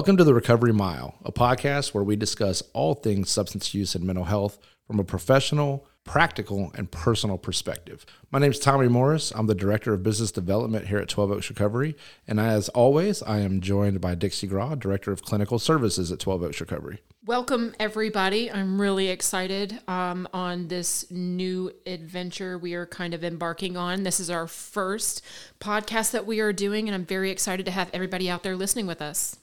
Welcome to the Recovery Mile, a podcast where we discuss all things substance use and mental health from a professional, practical, and personal perspective. My name is Tommy Morris. I'm the Director of Business Development here at 12 Oaks Recovery. And as always, I am joined by Dixie Graw, Director of Clinical Services at 12 Oaks Recovery. Welcome, everybody. I'm really excited um, on this new adventure we are kind of embarking on. This is our first podcast that we are doing, and I'm very excited to have everybody out there listening with us.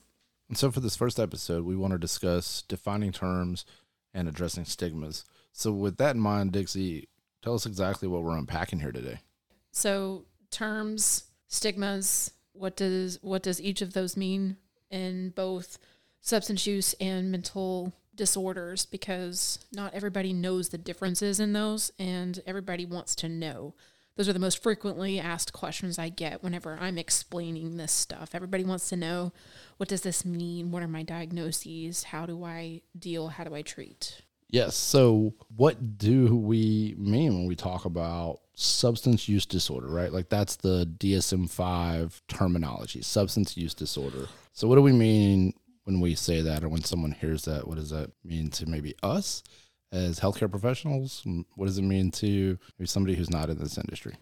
And so, for this first episode, we want to discuss defining terms and addressing stigmas. So, with that in mind, Dixie, tell us exactly what we're unpacking here today. So, terms, stigmas, what does what does each of those mean in both substance use and mental disorders because not everybody knows the differences in those and everybody wants to know. Those are the most frequently asked questions I get whenever I'm explaining this stuff. Everybody wants to know what does this mean? What are my diagnoses? How do I deal? How do I treat? Yes. So, what do we mean when we talk about substance use disorder, right? Like that's the DSM 5 terminology, substance use disorder. So, what do we mean when we say that or when someone hears that? What does that mean to maybe us as healthcare professionals? Mm, what does it mean to somebody who's not in this industry?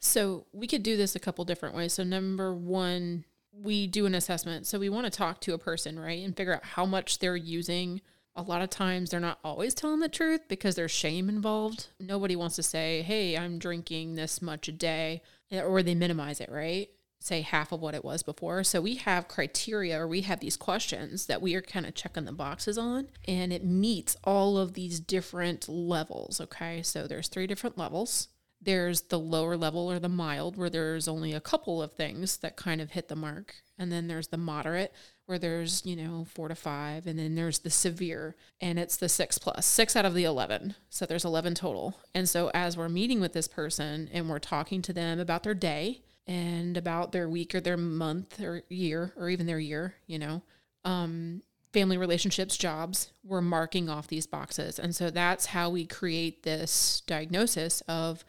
So, we could do this a couple different ways. So, number one, we do an assessment. So, we want to talk to a person, right? And figure out how much they're using a lot of times they're not always telling the truth because there's shame involved. Nobody wants to say, hey, I'm drinking this much a day, or they minimize it, right? Say half of what it was before. So we have criteria or we have these questions that we are kind of checking the boxes on, and it meets all of these different levels. Okay. So there's three different levels. There's the lower level or the mild, where there's only a couple of things that kind of hit the mark. And then there's the moderate, where there's, you know, four to five. And then there's the severe, and it's the six plus, six out of the 11. So there's 11 total. And so as we're meeting with this person and we're talking to them about their day and about their week or their month or year or even their year, you know, um, family relationships, jobs, we're marking off these boxes. And so that's how we create this diagnosis of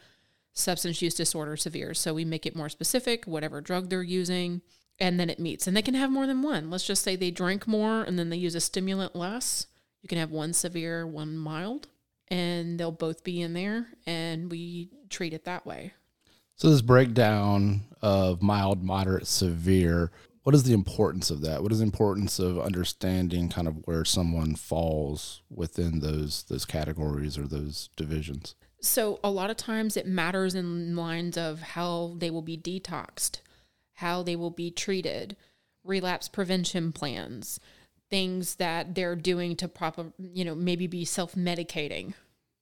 substance use disorder severe. So we make it more specific, whatever drug they're using, and then it meets. And they can have more than one. Let's just say they drink more and then they use a stimulant less. You can have one severe, one mild, and they'll both be in there, and we treat it that way. So, this breakdown of mild, moderate, severe, what is the importance of that? What is the importance of understanding kind of where someone falls within those those categories or those divisions? So a lot of times it matters in lines of how they will be detoxed, how they will be treated, relapse prevention plans, things that they're doing to proper, you know, maybe be self-medicating.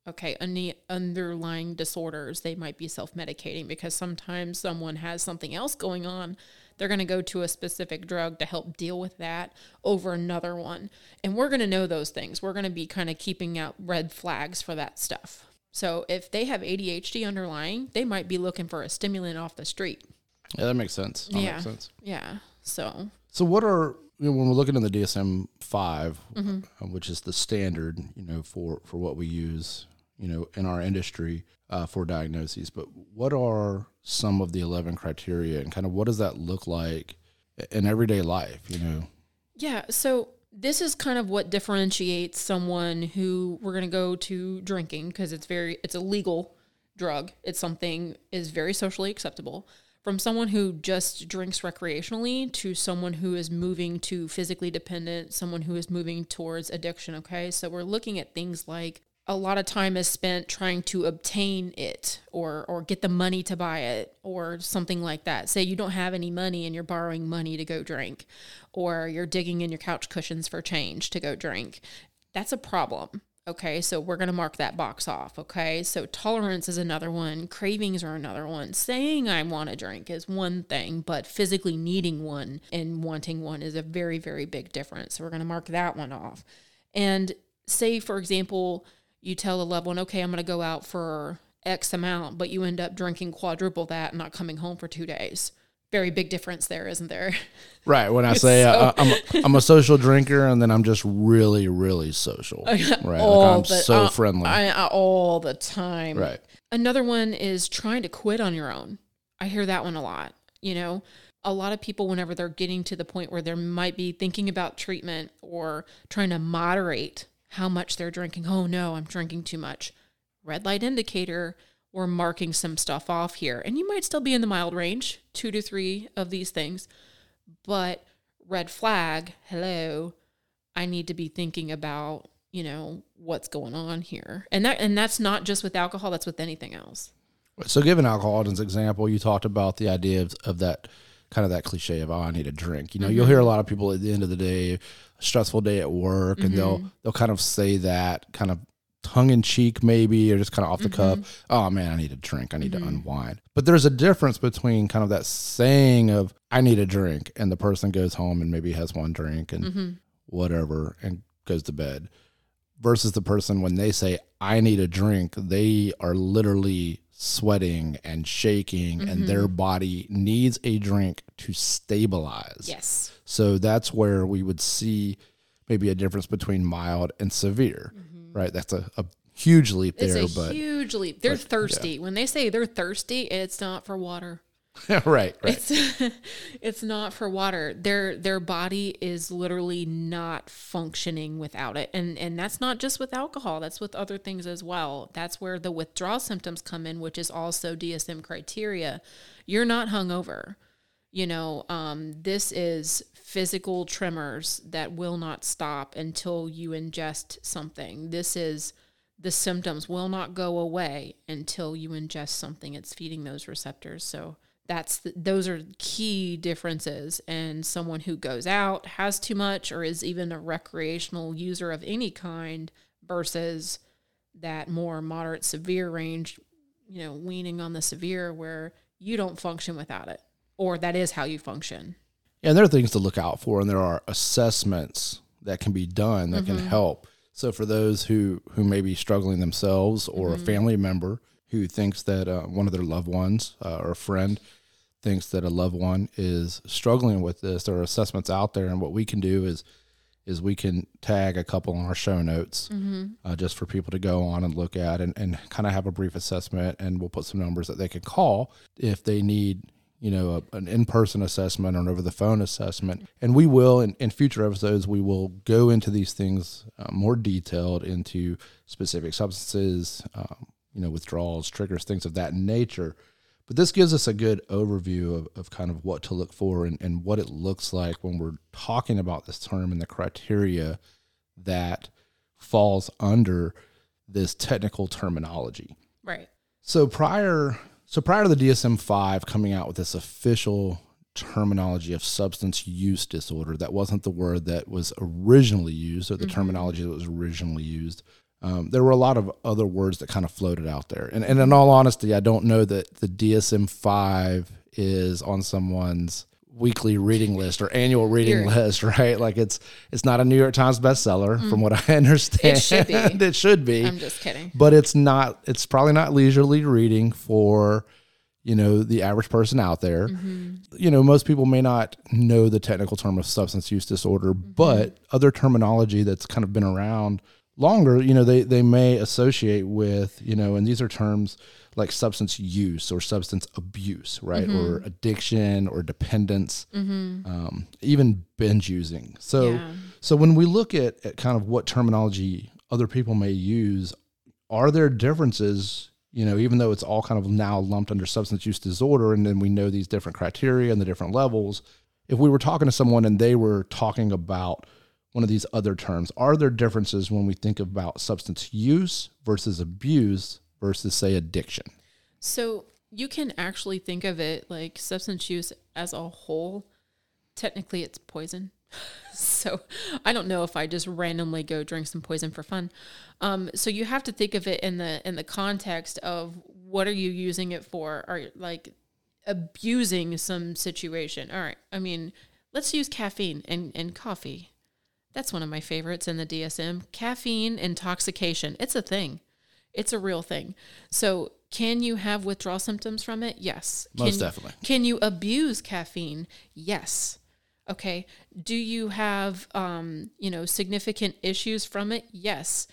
Okay, any underlying disorders, they might be self-medicating because sometimes someone has something else going on. They're going to go to a specific drug to help deal with that over another one. And we're going to know those things. We're going to be kind of keeping out red flags for that stuff. So if they have ADHD underlying, they might be looking for a stimulant off the street. Yeah, that makes sense. That yeah. makes sense. Yeah. So So what are you know, when we're looking at the DSM 5 uh, which is the standard, you know, for for what we use, you know, in our industry uh, for diagnoses, but what are some of the 11 criteria and kind of what does that look like in everyday life, you know? yeah, so this is kind of what differentiates someone who we're going to go to drinking because it's very it's a legal drug. It's something is very socially acceptable from someone who just drinks recreationally to someone who is moving to physically dependent, someone who is moving towards addiction, okay? So we're looking at things like a lot of time is spent trying to obtain it or or get the money to buy it or something like that. Say you don't have any money and you're borrowing money to go drink or you're digging in your couch cushions for change to go drink. That's a problem. Okay, so we're going to mark that box off. Okay, so tolerance is another one, cravings are another one. Saying I want a drink is one thing, but physically needing one and wanting one is a very, very big difference. So we're going to mark that one off. And say, for example, you tell a loved one, okay, I'm going to go out for X amount, but you end up drinking quadruple that and not coming home for two days. Very big difference there, isn't there? Right. When I say So- uh, I'm, a, I'm a social drinker and then I'm just really, really social. Right. Like I'm so uh, friendly. I, I- all the time. right. Another one is trying to quit on your own. I hear that one a lot. You know, a lot of people, whenever they're getting to the point where they might be thinking about treatment or trying to moderate how much they're drinking, oh no, I'm drinking too much. Red light indicator, we're marking some stuff off here. And you might still be in the mild range, two to three of these things. But red flag, hello, I need to be thinking about, you know, what's going on here. And that and that's not just with alcohol, that's with anything else. So, given alcohol as an example, you talked about the idea of, of that kind of that cliche of oh, I need a drink. You know, mm-hmm. you'll hear a lot of people at the end of the day, stressful day at work, mm-hmm. and they'll mm-hmm. they'll kind of say that kind of tongue in cheek maybe or just kind of off the mm-hmm. cuff. Oh man, I need a drink. I need to mm-hmm. unwind. But there's a difference between kind of that saying of I need a drink and the person goes home and maybe has one drink and mm-hmm. whatever and goes to bed versus the person when they say I need a drink, they are literally sweating and shaking mm-hmm. and their body needs a drink to stabilize. Yes. So that's where we would see maybe a difference between mild and severe. Mm-hmm. Right? That's a, a huge leap it's there, a but huge leap. They're but, thirsty. Yeah. When they say they're thirsty, it's not for water. right, right. It's it's not for water. Their their body is literally not functioning without it. And and that's not just with alcohol, that's with other things as well. That's where the withdrawal symptoms come in, which is also DSM criteria. You're not hungover. You know, um, this is physical tremors that will not stop until you ingest something. This is the symptoms will not go away until you ingest something. It's feeding those receptors. So that's the, those are key differences and someone who goes out has too much or is even a recreational user of any kind versus that more moderate severe range you know weaning on the severe where you don't function without it or that is how you function and there are things to look out for and there are assessments that can be done that mm-hmm. can help so for those who who may be struggling themselves or mm-hmm. a family member who thinks that uh, one of their loved ones uh, or a friend thinks that a loved one is struggling with this, there are assessments out there, and what we can do is is we can tag a couple on our show notes mm-hmm. uh, just for people to go on and look at and, and kind of have a brief assessment and we'll put some numbers that they can call if they need you know a, an in-person assessment or an over-the-phone assessment and we will in, in future episodes we will go into these things uh, more detailed into specific substances um, you know withdrawals triggers things of that nature but this gives us a good overview of, of kind of what to look for and, and what it looks like when we're talking about this term and the criteria that falls under this technical terminology. Right. So prior so prior to the DSM-5 coming out with this official terminology of substance use disorder, that wasn't the word that was originally used or the mm-hmm. terminology that was originally used. Um, there were a lot of other words that kind of floated out there. And, and in all honesty, I don't know that the DSM 5 is on someone's weekly reading list or annual reading You're, list, right? Like it's it's not a New York Times bestseller mm, from what I understand. It should be. it should be. I'm just kidding. But it's not it's probably not leisurely reading for you know the average person out there. Mm-hmm. You know, most people may not know the technical term of substance use disorder, mm-hmm. but other terminology that's kind of been around longer, you know, they, they may associate with, you know, and these are terms like substance use or substance abuse, right? Mm-hmm. Or addiction or dependence, mm-hmm. um, even binge using. So, yeah. so when we look at, at kind of what terminology other people may use, are there differences, you know, even though it's all kind of now lumped under substance use disorder and then we know these different criteria and the different levels, if we were talking to someone and they were talking about one of these other terms. Are there differences when we think about substance use versus abuse versus, say, addiction? So you can actually think of it like substance use as a whole. Technically, it's poison. so I don't know if I just randomly go drink some poison for fun. Um, so you have to think of it in the in the context of what are you using it for? Are like abusing some situation? All right. I mean, let's use caffeine and, and coffee that's one of my favorites in the DSM. Caffeine intoxication. It's a thing. It's a real thing. So, can you have withdrawal symptoms from it? Yes. Most can, definitely. Can you abuse caffeine? Yes. Okay. Do you have, um, you know, significant issues from it? Yes.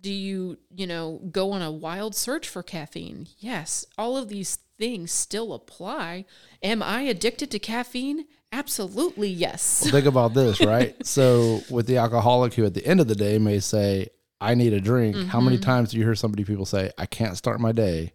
Do you, you know, go on a wild search for caffeine? Yes. All of these things still apply. Am I addicted to caffeine? Absolutely, yes. Think about this, right? so with the alcoholic who at the end of the day may say, I need a drink, how many Mm-hmm. times do you hear somebody people say, I can't start my day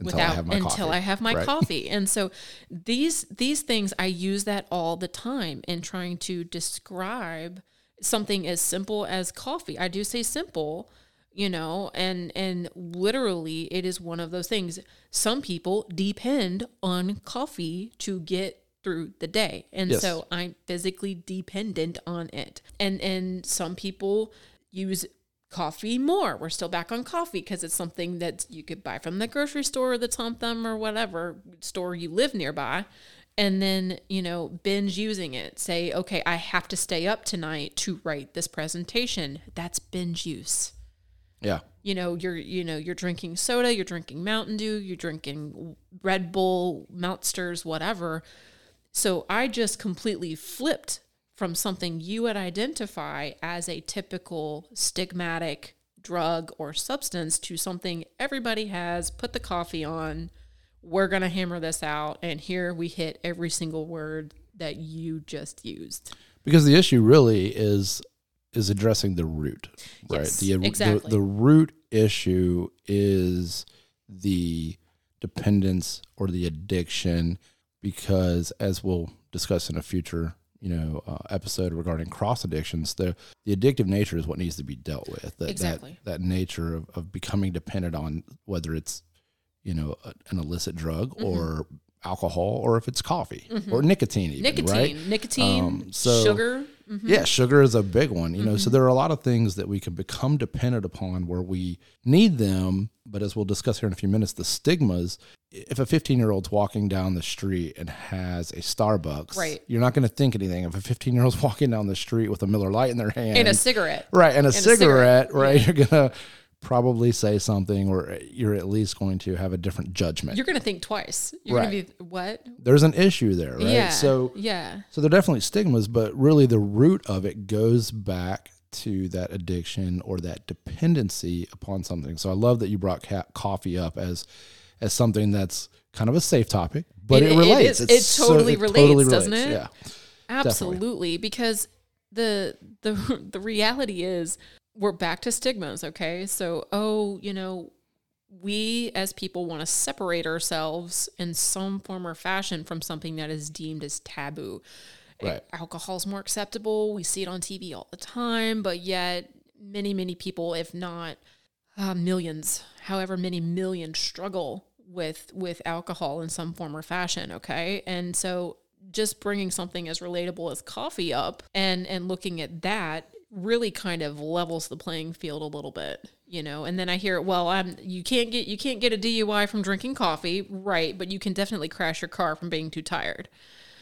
until I have my until coffee? I have my Right. coffee. And so these these things I use that all the time in trying to describe something as simple as coffee. I do say simple, you know, and and literally it is one of those things. Some people depend on coffee to get through the day. And Yes. so I'm physically dependent on it. And and some people use coffee more. We're still back on coffee because it's something that you could buy from the grocery store or the Tom Thumb or whatever store you live nearby. And then, you know, binge using it. Say, okay, I have to stay up tonight to write this presentation. That's binge use. Yeah. You know, you're you know, you're drinking soda, you're drinking Mountain Dew, you're drinking Red Bull, Monsters, whatever. So I just completely flipped from something you would identify as a typical stigmatic drug or substance to something everybody has. Put the coffee on. We're going to hammer this out. And here we hit every single word that you just used. Because the issue really is is addressing the root, right? Yes, the, exactly. the the root issue is the dependence or the addiction because as we'll discuss in a future you know uh, episode regarding cross addictions the the addictive nature is what needs to be dealt with that Exactly. that, that nature of, of becoming dependent on whether it's you know a, an illicit drug Mm-hmm. or alcohol or if it's coffee or nicotine even, Nicotine, right nicotine, Um, so- sugar. Mhm. yeah, sugar is a big one, you know. Mm-hmm. So there are a lot of things that we can become dependent upon where we need them, but as we'll discuss here in a few minutes, the stigmas. If a 15 year old's walking down the street and has a Starbucks, Right. you're not going to think anything. If a 15 year old's walking down the street with a Miller Lite in their hand, And a cigarette. right, and a, cigarette, cigarette, right, you're going to probably say something, or you're at least going to have a different judgment. You're going to think twice. You're Right. going to be, what? There's an issue there, right? Yeah. So yeah. so they're definitely stigmas, but really the root of it goes back to that addiction or that dependency upon something. So I love that you brought ca- coffee up as as something that's kind of a safe topic, but It- it, it relates. It's It totally relates, doesn't relates, it? Yeah. Absolutely, because the the the reality is we're back to stigmas, okay? So, oh, you know, we as people want to separate ourselves in some form or fashion from something that is deemed as taboo. Right. Alcohol's more acceptable. We see it on TV all the time, but yet many, many people, if not uh, millions, however many millions, struggle with with alcohol in some form or fashion. Okay, and so just bringing something as relatable as coffee up and and looking at that really kind of levels the playing field a little bit you know and then i hear well i'm you can't get you can't get a dui from drinking coffee right but you can definitely crash your car from being too tired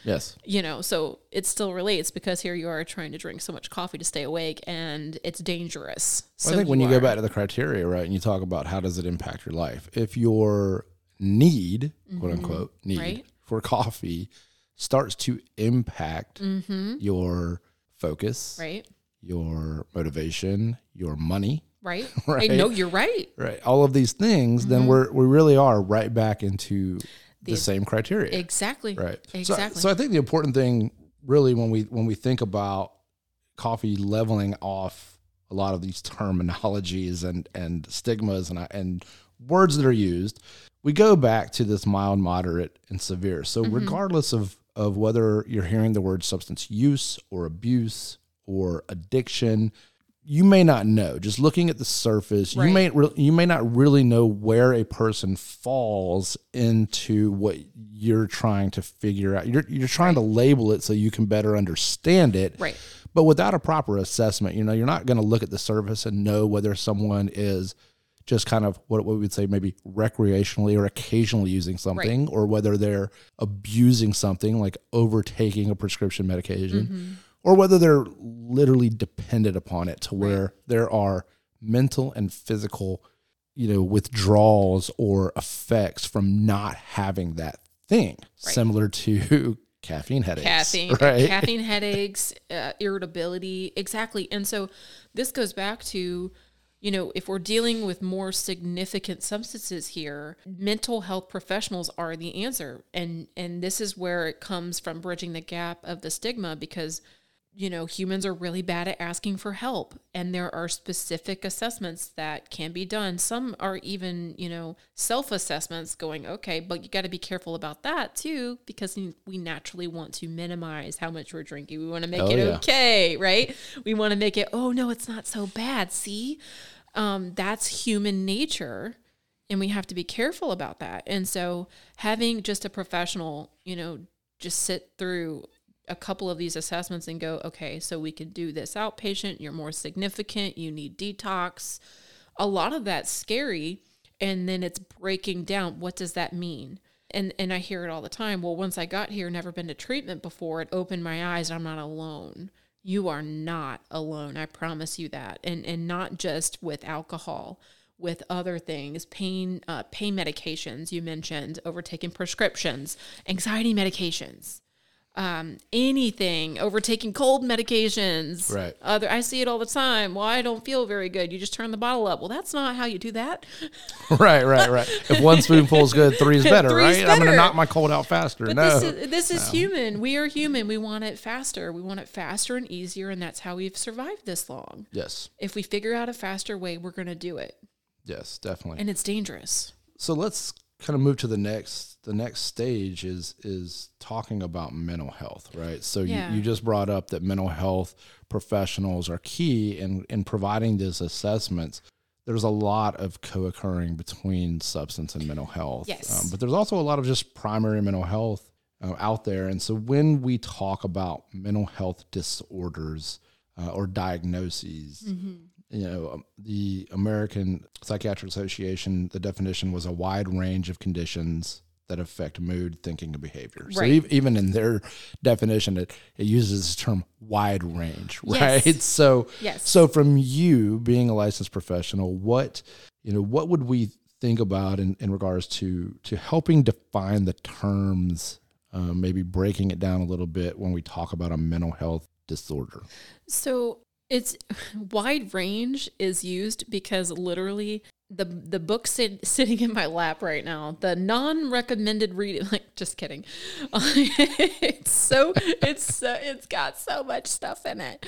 Yes. you know so it still relates because here you are trying to drink so much coffee to stay awake and it's dangerous Well, so I think when you go back to the criteria, right, and you talk about how does it impact your life, if your need, quote unquote, need Mm-hmm. Right. for coffee starts to impact Mm-hmm. your focus, right your motivation, your money, right Right. I know you're right right? All of these things, then we're we really are right back into the, Mm-hmm. The- same criteria, exactly right? So- exactly So, I think the important thing, really, when we when we think about coffee leveling off a lot of these terminologies and and stigmas and and words that are used, we go back to this mild, moderate, and severe. So Mm-hmm. regardless of of whether you're hearing the word substance use or abuse or addiction, you may not know. Just looking at the surface, you may re- you may not really know where a person falls into what you're trying to figure out. You're you're trying to label it so you can better understand it. right But without a proper assessment, you know, you're not going to look at the surface and know whether someone is just kind of what what we would say maybe recreationally or occasionally using something, or whether they're abusing something like overtaking a prescription medication, mm-hmm. Or whether they're literally dependent upon it to where there are mental and physical, you know, withdrawals or effects from not having that thing, similar to caffeine headaches. caffeine right? caffeine headaches uh, irritability exactly and so this goes back to you know, if we're dealing with more significant substances here, mental health professionals are the answer. And and this is where it comes from bridging the gap of the stigma because you know, humans are really bad at asking for help, and there are specific assessments that can be done. Some are even, you know, self assessments going, okay, but you got to be careful about that too, because we naturally want to minimize how much we're drinking. We want to make oh, it yeah. okay, right? We want to make it, oh, no, it's not so bad. See, um, that's human nature. And we have to be careful about that. And so, having just a professional, you know, just sit through a couple of these assessments and go, okay, so we could do this outpatient, you're more significant, you need detox. A lot of that's scary. And then it's breaking down what does that mean? And and I hear it all the time. Well, once I got here, never been to treatment before, it opened my eyes. I'm not alone. You are not alone. I promise you that. And and not just with alcohol with other things, pain uh, pain medications you mentioned, overtaking prescriptions, anxiety medications um, anything, overtaking cold medications. Right. Other, I see it all the time. Well, I don't feel very good. You just turn the bottle up. Well, that's not how you do that. right, right, right. If one spoonful is good, three is better, Three's right? Better. I'm going to knock my cold out faster. But no. This is, this is no. human. We are human. We want it faster. We want it faster and easier, and that's how we've survived this long. Yes. If we figure out a faster way, we're going to do it. Yes, definitely. And it's dangerous. So let's kind of move to the next the next stage is is talking about mental health right so yeah. you, you just brought up that mental health professionals are key in in providing these assessments there's a lot of co-occurring between substance and mental health yes. Um, but there's also a lot of just primary mental health uh, out there and so when we talk about mental health disorders uh, or diagnoses mm-hmm you know, um, the American Psychiatric Association, the definition was a wide range of conditions that affect mood, thinking, and behavior. Right. So e- even in their definition, it, it uses the term wide range, right? Yes. So, yes. so from you being a licensed professional, what you know, what would we think about in, in regards to to helping define the terms, uh, maybe breaking it down a little bit when we talk about a mental health disorder? So it's wide range is used because literally the the book sit, sitting in my lap right now, the non-recommended reading. Like, just kidding. it's so it's so, it's got so much stuff in it.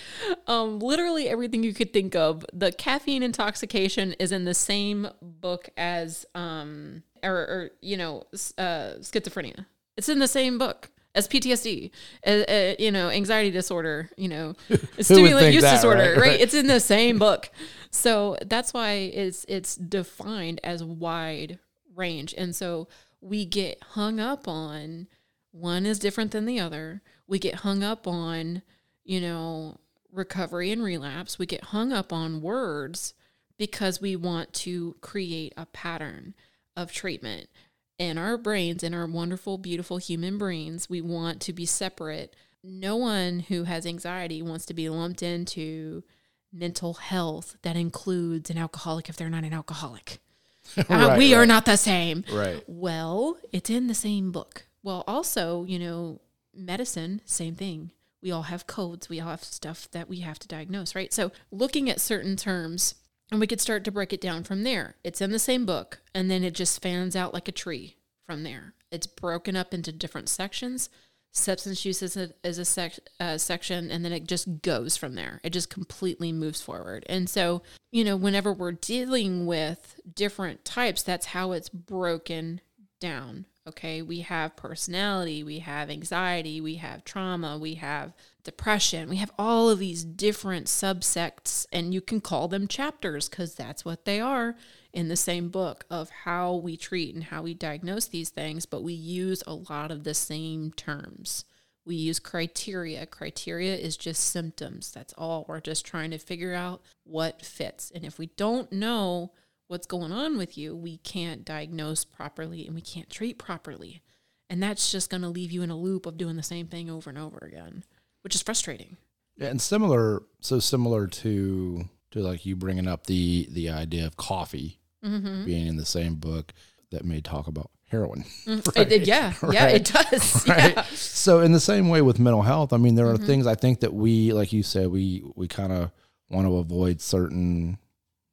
Um, literally everything you could think of. The caffeine intoxication is in the same book as um or, or you know uh, schizophrenia. It's in the same book as PTSD, uh, uh, you know, anxiety disorder, you know, stimulant use that, disorder, right? right? It's in the same book. So that's why it's it's defined as wide range. And so we get hung up on one is different than the other. We get hung up on, you know, recovery and relapse. We get hung up on words because we want to create a pattern of treatment in our brains, in our wonderful, beautiful human brains, we want to be separate. No one who has anxiety wants to be lumped into mental health that includes an alcoholic if they're not an alcoholic. Uh, right, uh, we right. are not the same. Right. Well, it's in the same book. Well, also, you know, medicine, same thing. We all have codes, we all have stuff that we have to diagnose, right? So, looking at certain terms and we could start to break it down from there. It's in the same book, and then it just fans out like a tree from there. It's broken up into different sections. Substance use is a, is a sec, uh, section, and then it just goes from there. It just completely moves forward. And so, you know, whenever we're dealing with different types, that's how it's broken down. Okay, we have personality, we have anxiety, we have trauma, we have depression, we have all of these different subsects, and you can call them chapters because that's what they are in the same book of how we treat and how we diagnose these things, but we use a lot of the same terms. We use criteria. Criteria is just symptoms. That's all. We're just trying to figure out what fits. And if we don't know what's going on with you, we can't diagnose properly and we can't treat properly. And that's just going to leave you in a loop of doing the same thing over and over again, which is frustrating. Yeah, and similar, so similar to to like you bringing up the the idea of coffee mm-hmm. being in the same book that may talk about heroin. Mm, right? it, yeah, right? yeah, it does. Right. Yeah. So in the same way with mental health, I mean, there are mm-hmm. things I think that we, like you said, we we kind of want to avoid certain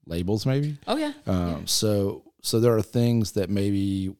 labels, maybe. Oh yeah. Um, So so there are things that maybe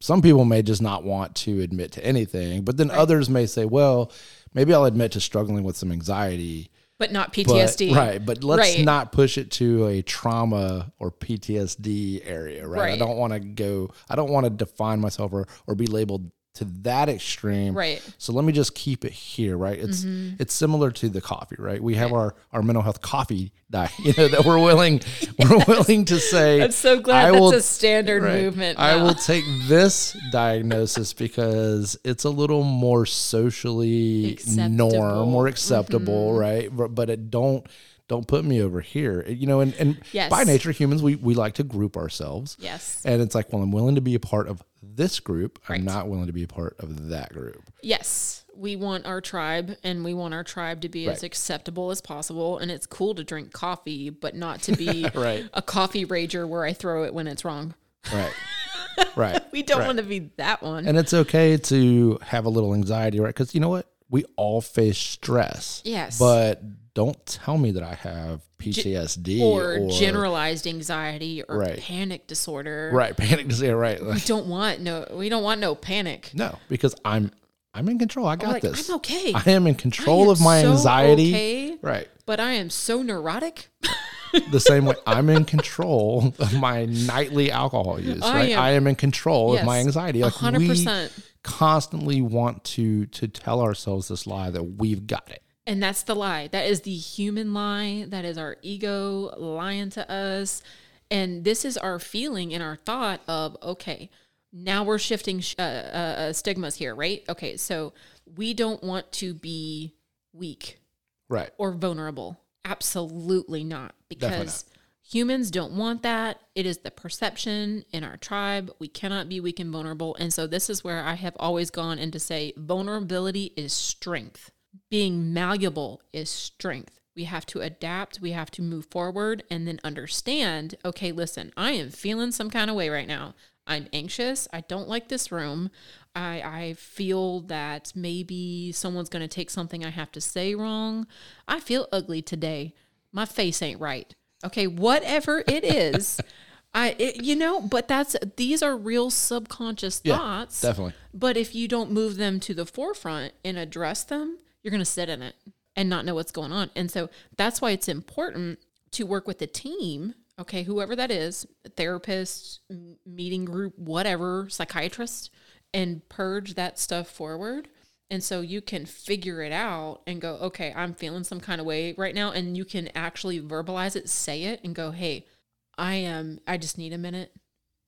some people may just not want to admit to anything, but then others may say, well, maybe I'll admit to struggling with some anxiety. but not But, PTSD. right, but let's Right. not push it to a trauma or PTSD area, right? I don't want to go. I don't want to define myself or or be labeled to that extreme. Right. Mm-hmm. So let me just keep it here, right? It's it's similar to the coffee, right? We have our our mental health coffee diet, you know, that we're willing we're willing to say. I'm so glad I that's will- a standard right, movement. I will take this diagnosis because it's a little more socially Acceptable. Mm-hmm. norm or acceptable, right? But, but it don't don't put me over here. You know, and, and Yes. by nature, humans we we like to group ourselves. Yes. And it's like, well, I'm willing to be a part of this group. Right. I'm not willing to be a part of that group. Yes. We want our tribe and we want our tribe to be as acceptable as possible. And it's cool to drink coffee, but not to be Right. a coffee rager where I throw it when it's wrong. Right. right. We don't Right. want to be that one. And it's okay to have a little anxiety, right? Because you know what? We all face stress. Yes. But don't tell me that I have PTSD or, generalized anxiety or Right. panic disorder. right panic disorder. Right. We don't want no we don't want no panic. no, because I'm I'm in control. I got like, this. I'm okay. I am in control am of my so anxiety. okay. Right. But I am so neurotic. The same way I'm in control of my nightly alcohol use. I right. am- I am in control of my anxiety. Like hundred we constantly want to to tell ourselves this lie that we've got it. And that's the lie. That is the human lie. That is our ego lying to us. And this is our feeling and our thought of, okay, now we're shifting sh- uh, uh, uh, stigmas here, right? Okay, so we don't want to be weak Right. or vulnerable. Absolutely not. Because humans don't want that. It is the perception in our tribe. We cannot be weak and vulnerable. And so this is where I have always gone in to say vulnerability is strength. Being malleable is strength. We have to adapt, we have to move forward and then understand, okay, listen, I am feeling some kind of way right now. I'm anxious. I don't like this room. I, I feel that maybe someone's going to take something I have to say wrong. I feel ugly today. My face ain't right. Okay, whatever it is. I, it, you know, but that's these are real subconscious Yeah, thoughts. Definitely. But if you don't move them to the forefront and address them, you're going to sit in it and not know what's going on. And so that's why it's important to work with a team, okay, whoever that is, therapist, meeting group, whatever, psychiatrist, and purge that stuff forward. And so you can figure it out and go, okay, I'm feeling some kind of way right now. And you can actually verbalize it, say it, and go, hey, I am, I just need a minute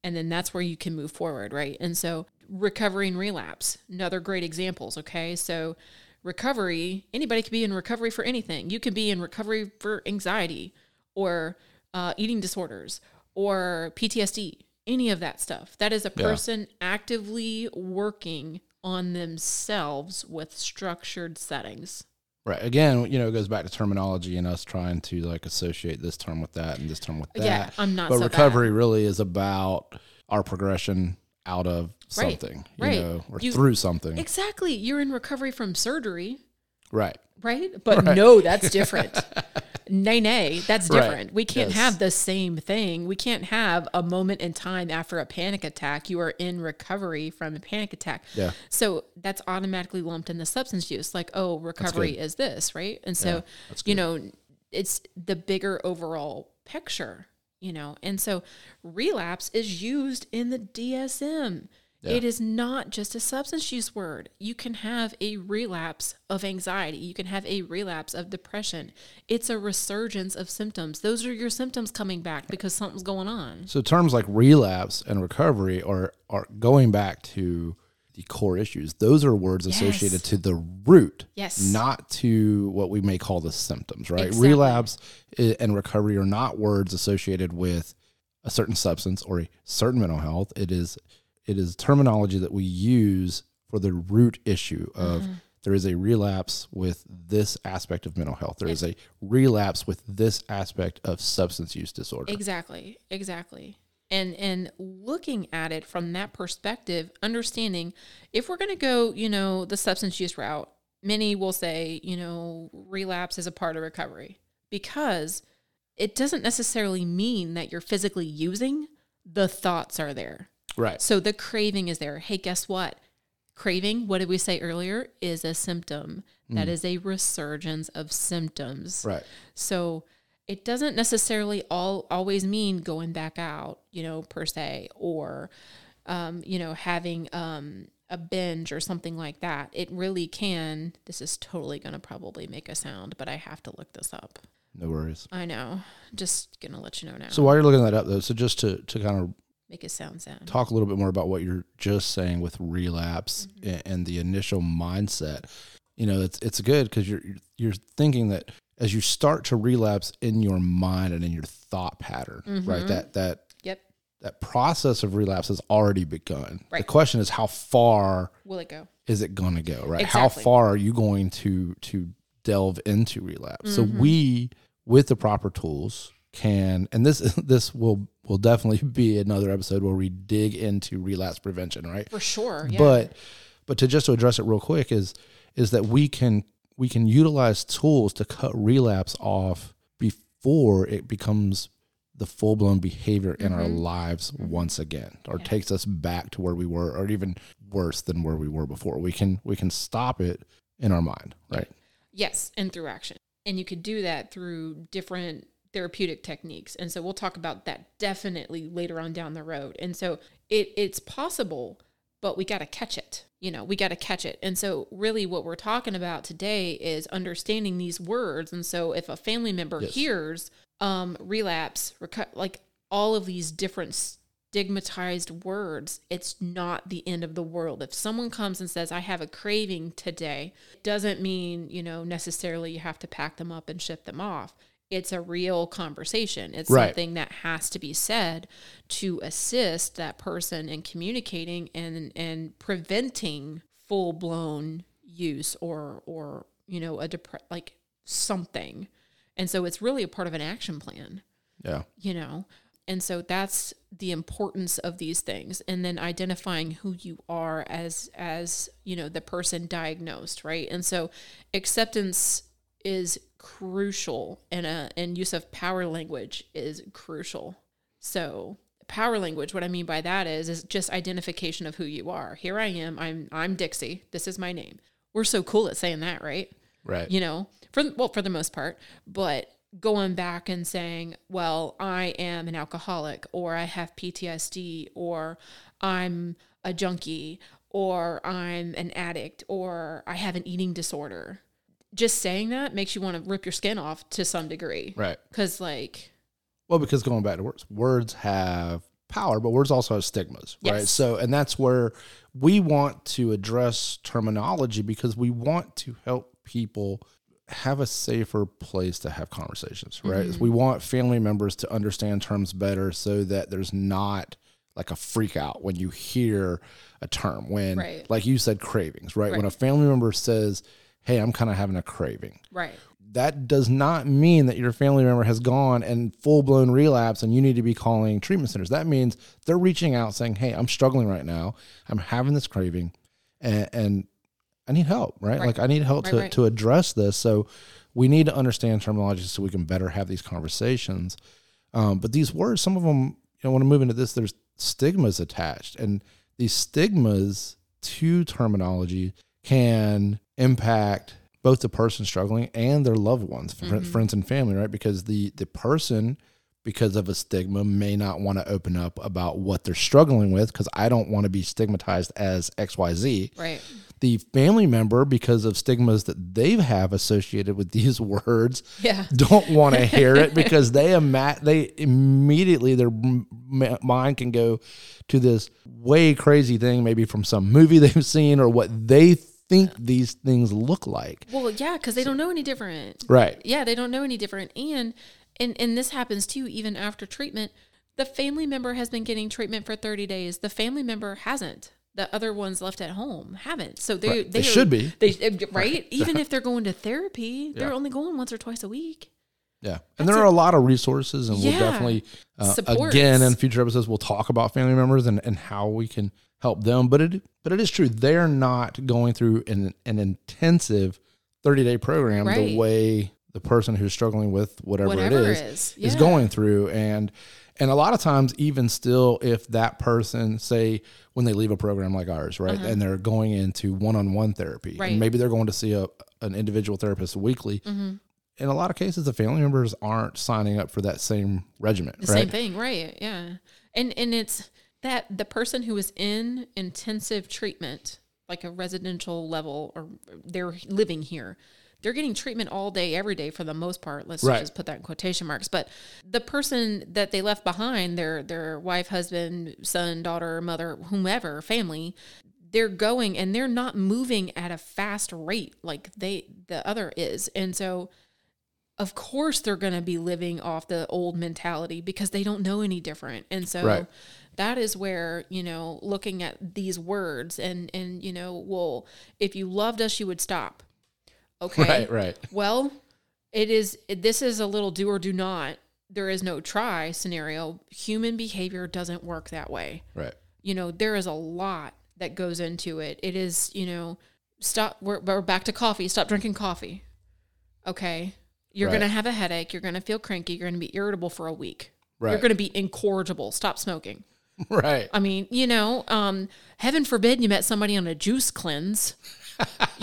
and then that's where you can move forward right and so recovery and relapse another great examples okay so recovery anybody can be in recovery for anything you can be in recovery for anxiety or uh, eating disorders or ptsd any of that stuff that is a Yeah. person actively working on themselves with structured settings Right. Again, you know, it goes back to terminology and us trying to like associate this term with that and this term with that. Yeah, I'm not But so bad. recovery really is about our progression out of Right, something, right. you know, or You- through something. exactly you're in recovery from surgery right. right? But no, that's different. nay, nay, that's Right. different. We can't Yes. have the same thing. We can't have a moment in time after a panic attack. You are in recovery from a panic attack. Yeah. So that's automatically lumped in the substance use. Like, oh, recovery is this, right? And so, that's you know, it's the bigger overall picture, you know. And so relapse is used in the DSM. It is not just a substance use word. You can have a relapse of anxiety. You can have a relapse of depression. It's a resurgence of symptoms. Those are your symptoms coming back because something's going on. So terms like relapse and recovery are are going back to the core issues. Those are words associated to the root, Yes. not to what we may call the symptoms. Right? Exactly. Relapse eh, and recovery are not words associated with a certain substance or a certain mental health. It is it is terminology that we use for the root issue of Mm-hmm. there is a relapse with this aspect of mental health. There is a relapse with this aspect of substance use disorder. Exactly. Exactly. And and looking at it from that perspective, understanding if we're going to go, you know, the substance use route, many will say, you know, relapse is a part of recovery because it doesn't necessarily mean that you're physically using, the thoughts are there. Right. So the craving is there. Hey, guess what? Craving, what did we say earlier, is a symptom. That is a resurgence of symptoms. Right. So it doesn't necessarily all always mean going back out, you know, per se, or um, you know, having um a binge or something like that. It really can. This is totally going to probably make a sound, but I have to look this up. No worries. I know. Just going to let you know now. So while you're looking that up, though, so just to, to kind of make it sound sound. talk a little bit more about what you're just saying with relapse Mm-hmm. and, and the initial mindset, you know, it's it's good because you're you're thinking that as you start to relapse in your mind and in your thought pattern, Mm-hmm. right? That that Yep. that process of relapse has already begun. The question is how far Will it go? is it going to go, right? How far are you going to to delve into relapse? So Mm-hmm. we with the proper tools can and this this will will definitely be another episode where we dig into relapse prevention, right? For sure. Yeah. But but to just to address it real quick is is that we can we can utilize tools to cut relapse off before it becomes the full blown behavior in our Mm-hmm. lives once again, or takes us back to where we were, or even worse than where we were before. We can we can stop it in our mind, right? Yes, and through action. And you could do that through different therapeutic techniques. And so we'll talk about that definitely later on down the road. And so it it's possible, but we got to catch it. You know, we got to catch it. And so really what we're talking about today is understanding these words. And so if a family member Yes. hears um relapse, reco- like all of these different stigmatized words, it's not the end of the world. If someone comes and says, I have a craving today, it doesn't mean, you know, necessarily you have to pack them up and ship them off. It's a real conversation. It's Right. something that has to be said to assist that person in communicating and and preventing full blown use or or you know a depre- like something. And so it's really a part of an action plan Yeah. you know and so that's the importance of these things and then identifying who you are as as you know the person diagnosed right and so acceptance is crucial and a and use of power language is crucial. So power language what i mean by that is is just identification of who you are. Here i am i'm i'm dixie this is my name. We're so cool at saying that right? Right. you know for well for the most part but going back and saying well i am an alcoholic or i have ptsd or i'm a junkie or i'm an addict or i have an eating disorder just saying that makes you want to rip your skin off to some degree right. because like Well, because going back to words, words have power, but words also have stigmas, right? So, and that's where we want to address terminology because we want to help people have a safer place to have conversations, right? Mm-hmm. We want family members to understand terms better so that there's not like a freak out when you hear a term when Right. like you said cravings right? when a family member says hey i'm kind of having a craving right that does not mean that your family member has gone and full blown relapse and you need to be calling treatment centers. That means they're reaching out saying, Hey, I'm struggling right now. I'm having this craving and, and I need help, right? Right. Like I need help Right, to, right. to address this. So we need to understand terminology so we can better have these conversations. Um, but these words, some of them, you know, when I move into this, there's stigmas attached and these stigmas to terminology can impact both the person struggling and their loved ones, Mm-hmm. friends and family, right? Because the the person, because of a stigma, may not want to open up about what they're struggling with because I don't want to be stigmatized as X Y Z. right The family member, because of stigmas that they have associated with these words, yeah don't want to hear it because they ima- they immediately their m- mind can go to this way crazy thing maybe from some movie they've seen or what they think these things look like. well yeah because they don't know any different. Right. yeah they don't know any different. And and and this happens too even after treatment. The family member has been getting treatment for 30 days. The family member hasn't. The other ones left at home haven't. So they Right. they, They should be. they uh, right? Even if they're going to therapy they're only going once or twice a week. Yeah. And there are a lot of resources and we'll definitely uh, again in future episodes we'll talk about family members and, and how we can help them. But it but it is true. They're not going through an an intensive 30 day program the way the person who's struggling with whatever, Whatever it is is. is Yeah. going through and and a lot of times even still if that person say when they leave a program like ours right and they're going into one-on-one therapy Uh-huh. Right. and maybe they're going to see a an individual therapist weekly Mm-hmm. in a lot of cases the family members aren't signing up for that same regimen The right same thing, right? Yeah. And and it's that the person who is in intensive treatment, like a residential level, or they're living here, they're getting treatment all day, every day for the most part. Let's Right. just put that in quotation marks. But the person that they left behind, their their wife, husband, son, daughter, mother, whomever, family, they're going and they're not moving at a fast rate like they the other is. And so of course they're going to be living off the old mentality because they don't know any different. And so Right. That is where, you know, looking at these words and and you know, well, if you loved us you would stop. Okay. right right. Well, it is this is a little do or do not. There is no try scenario. Human behavior doesn't work that way. Right. You know there is a lot that goes into it. It is you know stop we're, we're back to coffee. Stop drinking coffee. Okay? You're Right. gonna have a headache. You're gonna feel cranky. You're gonna be irritable for a week. You're gonna be incorrigible. Stop smoking right. I mean you know um heaven forbid you met somebody on a juice cleanse.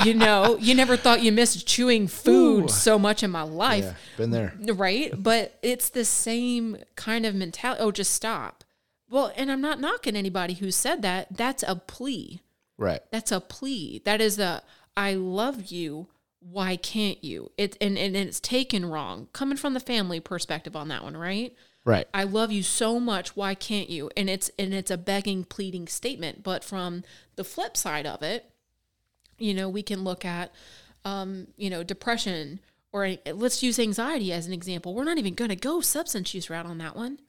You know you never thought you missed chewing food Ooh. so much in my life. Yeah been there. Right? But it's the same kind of mentality oh just stop. Well and i'm not knocking anybody who said that. That's a plea. Right. That's a plea. That is a i love you. Why can't you? It and, and it's taken wrong coming from the family perspective on that one right right I love you so much. Why can't you? And it's and it's a begging, pleading statement. But from the flip side of it, you know, we can look at, um, you know, depression or let's use anxiety as an example. We're not even going to go substance use route on that one.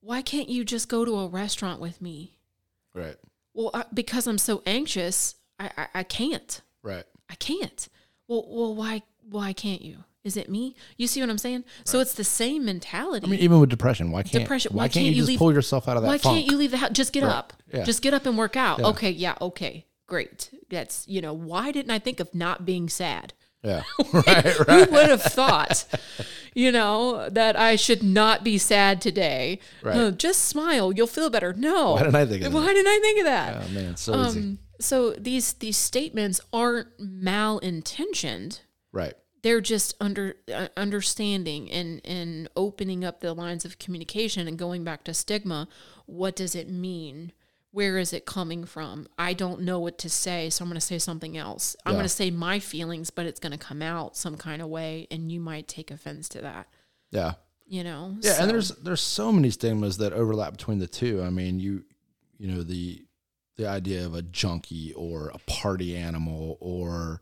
Why can't you just go to a restaurant with me? right Well, I, because I'm so anxious, I, I I can't. right I can't. Well, well, why why can't you? Is it me? You see what I'm saying? So it's the same mentality. I mean, even with depression, why can't Depression, Why, why can't, can't you just leave- pull yourself out of that Why funk? can't you leave the house? Just get Right. up. Yeah. Just get up and work out. Yeah. Okay, yeah, okay. Great. That's, you know, why didn't I think of not being sad? Yeah, right, right. Who would have thought, you know, that I should not be sad today? Right. Just smile, you'll feel better. No. Why didn't I think of that? Why didn't I think of that? Oh man, so easy. Um, so these these statements aren't malintentioned. Right, They're just under uh, understanding and and opening up the lines of communication and going back to stigma. What does it mean? Where is it coming from? I don't know what to say, so I'm going to say something else. I'm Yeah. going to say my feelings, but it's going to come out some kind of way, and you might take offense to that. yeah, You know? yeah. So- And there's there's so many stigmas that overlap between the two. I mean, you you know the the idea of a junkie or a party animal or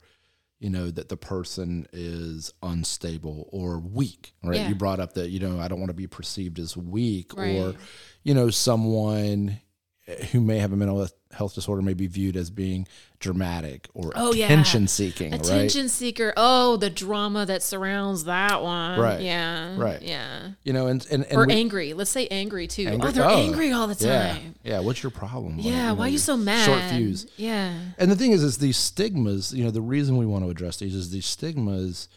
you know that the person is unstable or weak right Yeah. you brought up that you know i don't want to be perceived as weak or you know someone who may have a mental health disorder may be viewed as being dramatic or Oh, yeah. attention seeking right attention seeker. Oh, the drama that surrounds that one. Right. Yeah. Right. Yeah. you know and and, and or we- angry. Let's say angry too. Angry- Oh, they're oh, angry all the time. yeah what's your problem Yeah. know, why are you so mad? short fuse Yeah. And the thing is, is these stigmas. You know, the reason we want to address these is these stigmas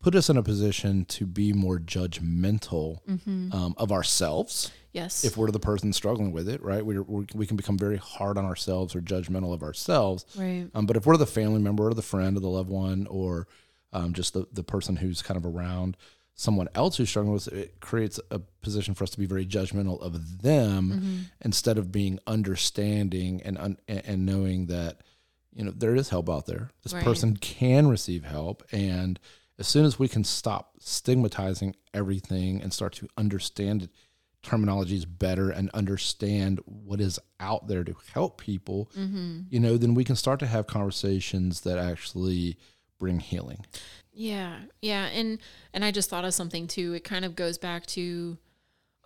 put us in a position to be more judgmental Mm-hmm. um, of ourselves Yes. if we're the person struggling with it. Right? We're, we we can become very hard on ourselves or judgmental of ourselves. right. Um, but if we're the family member or the friend or the loved one or um, just the, the person who's kind of around someone else who's struggling with it, it creates a position for us to be very judgmental of them Mm-hmm. instead of being understanding and, un- and and knowing that you know there is help out there. This Right. person can receive help, and as soon as we can stop stigmatizing everything and start to understand it, terminologies better and understand what is out there to help people, Mm-hmm. you know, then we can start to have conversations that actually bring healing. Yeah, yeah, and and I just thought of something too. It kind of goes back to,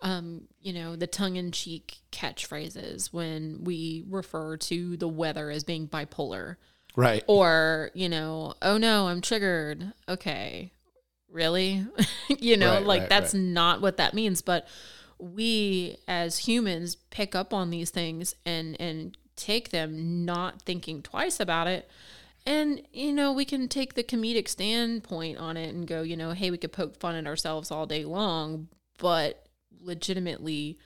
um, you know, the tongue-in-cheek catchphrases when we refer to the weather as being bipolar, Right. or you know, oh no, I'm triggered. Okay, really? you know, Right, like right, that's right. not what that means. But we as humans pick up on these things and and take them, not thinking twice about it And, you know, we can take the comedic standpoint on it and go, you know, hey, we could poke fun at ourselves all day long, but legitimately,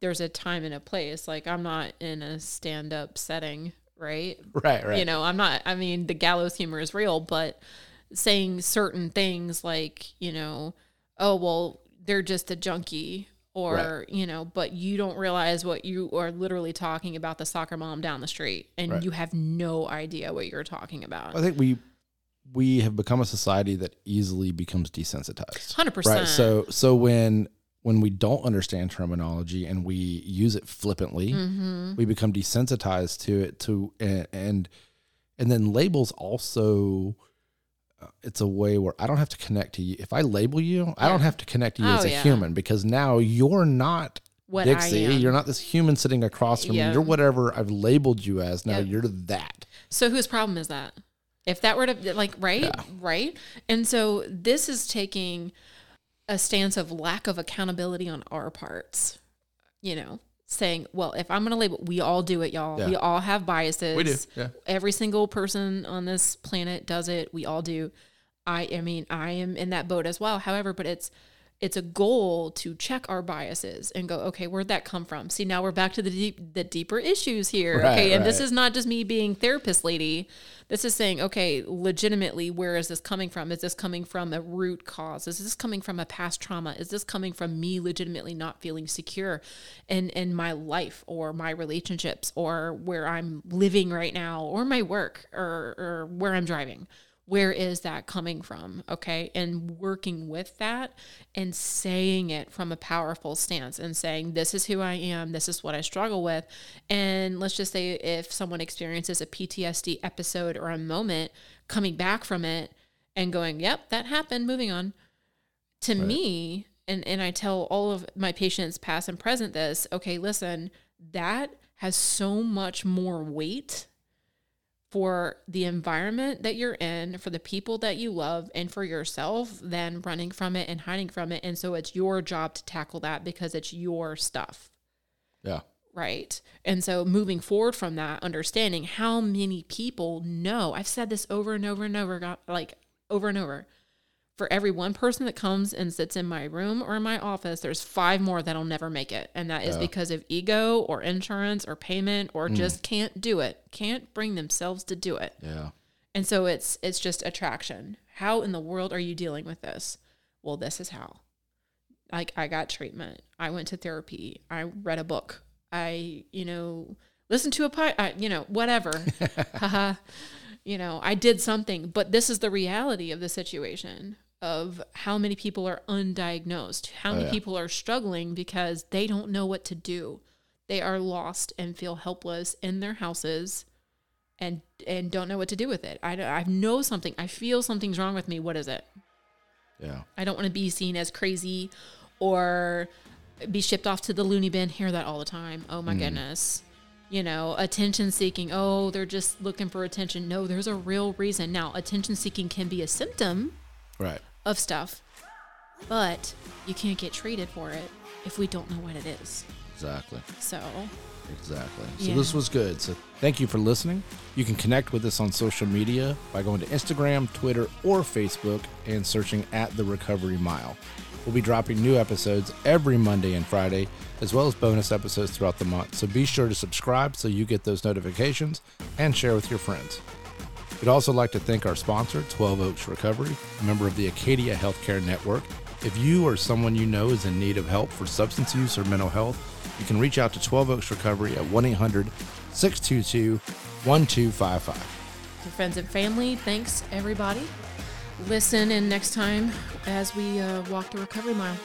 there's a time and a place. Like, I'm not in a stand up setting, right? Right, right. You know, I'm not, I mean, the gallows humor is real, but saying certain things like, you know, oh, well, they're just a junkie or you know but you don't realize what you are literally talking about the soccer mom down the street and Right. you have no idea what you're talking about I think we we have become a society that easily becomes desensitized. 100% Right. So so when when we don't understand terminology and we use it flippantly, Mm-hmm. we become desensitized to it to and and, and then labels also it's a way where I don't have to connect to you. If I label you, I don't have to connect to you Oh, as a yeah. human because now you're not what Dixie. You're not this human sitting across from Yeah. me. You're whatever I've labeled you as. Now Yep. you're that. So whose problem is that? If that were to like right, right? And so this is taking a stance of lack of accountability on our parts. You know, saying, well, if I'm going to label, we all do it, y'all. Yeah. We all have biases. We do, yeah. Every single person on this planet does it. We all do. I I mean, I am in that boat as well. However, but it's it's a goal to check our biases and go, okay, where'd that come from? See, now we're back to the deep, the deeper issues here. Right, okay, and this is not just me being therapist lady. This is saying, okay, legitimately, where is this coming from? Is this coming from a root cause? Is this coming from a past trauma? Is this coming from me legitimately not feeling secure in in my life or my relationships or where I'm living right now or my work or or where I'm driving? Where is that coming from okay? And working with that and saying it from a powerful stance and saying this is who i am. This is what i struggle with. And let's just say if someone experiences a ptsd episode or a moment coming back from it and going yep that happened moving on. To me and and i tell all of my patients past and present this okay listen that has so much more weight for the environment that you're in, for the people that you love, and for yourself than running from it and hiding from it. And so it's your job to tackle that because it's your stuff. Yeah. Right. And so moving forward from that, understanding how many people know, I've said this over and over and over, like over and over. For every one person that comes and sits in my room or in my office, there's five more that'll never make it. And that is because of ego or insurance or payment or mm. just can't do it, can't bring themselves to do it. Yeah. And so it's it's just attraction. How in the world are you dealing with this? Well, this is how. Like I got treatment. I went to therapy. I read a book. I, you know, listened to a pod, I, you know, whatever. You know, I did something, but this is the reality of the situation of how many people are undiagnosed, how oh, many yeah. people are struggling because they don't know what to do. They are lost and feel helpless in their houses and and don't know what to do with it. I, I know something. I feel something's wrong with me. What is it? Yeah. I don't want to be seen as crazy or be shipped off to the loony bin. Hear that all the time. Oh my mm-hmm. goodness. You know, attention seeking. Oh, they're just looking for attention. No, there's a real reason. Now, attention seeking can be a symptom Right. Of stuff, but you can't get treated for it if we don't know what it is. Exactly. So, Exactly. So Yeah. this was good. So thank you for listening. You can connect with us on social media by going to Instagram, Twitter, or Facebook and searching at the Recovery Mile. We'll be dropping new episodes every Monday and Friday, as well as bonus episodes throughout the month. So be sure to subscribe so you get those notifications and share with your friends. We'd also like to thank our sponsor, 12 Oaks Recovery, a member of the Acadia Healthcare Network. If you or someone you know is in need of help for substance use or mental health, you can reach out to 12 Oaks Recovery at 1 800 622 1255. to friends and family, thanks everybody. Listen in next time as we uh, walk the recovery mile.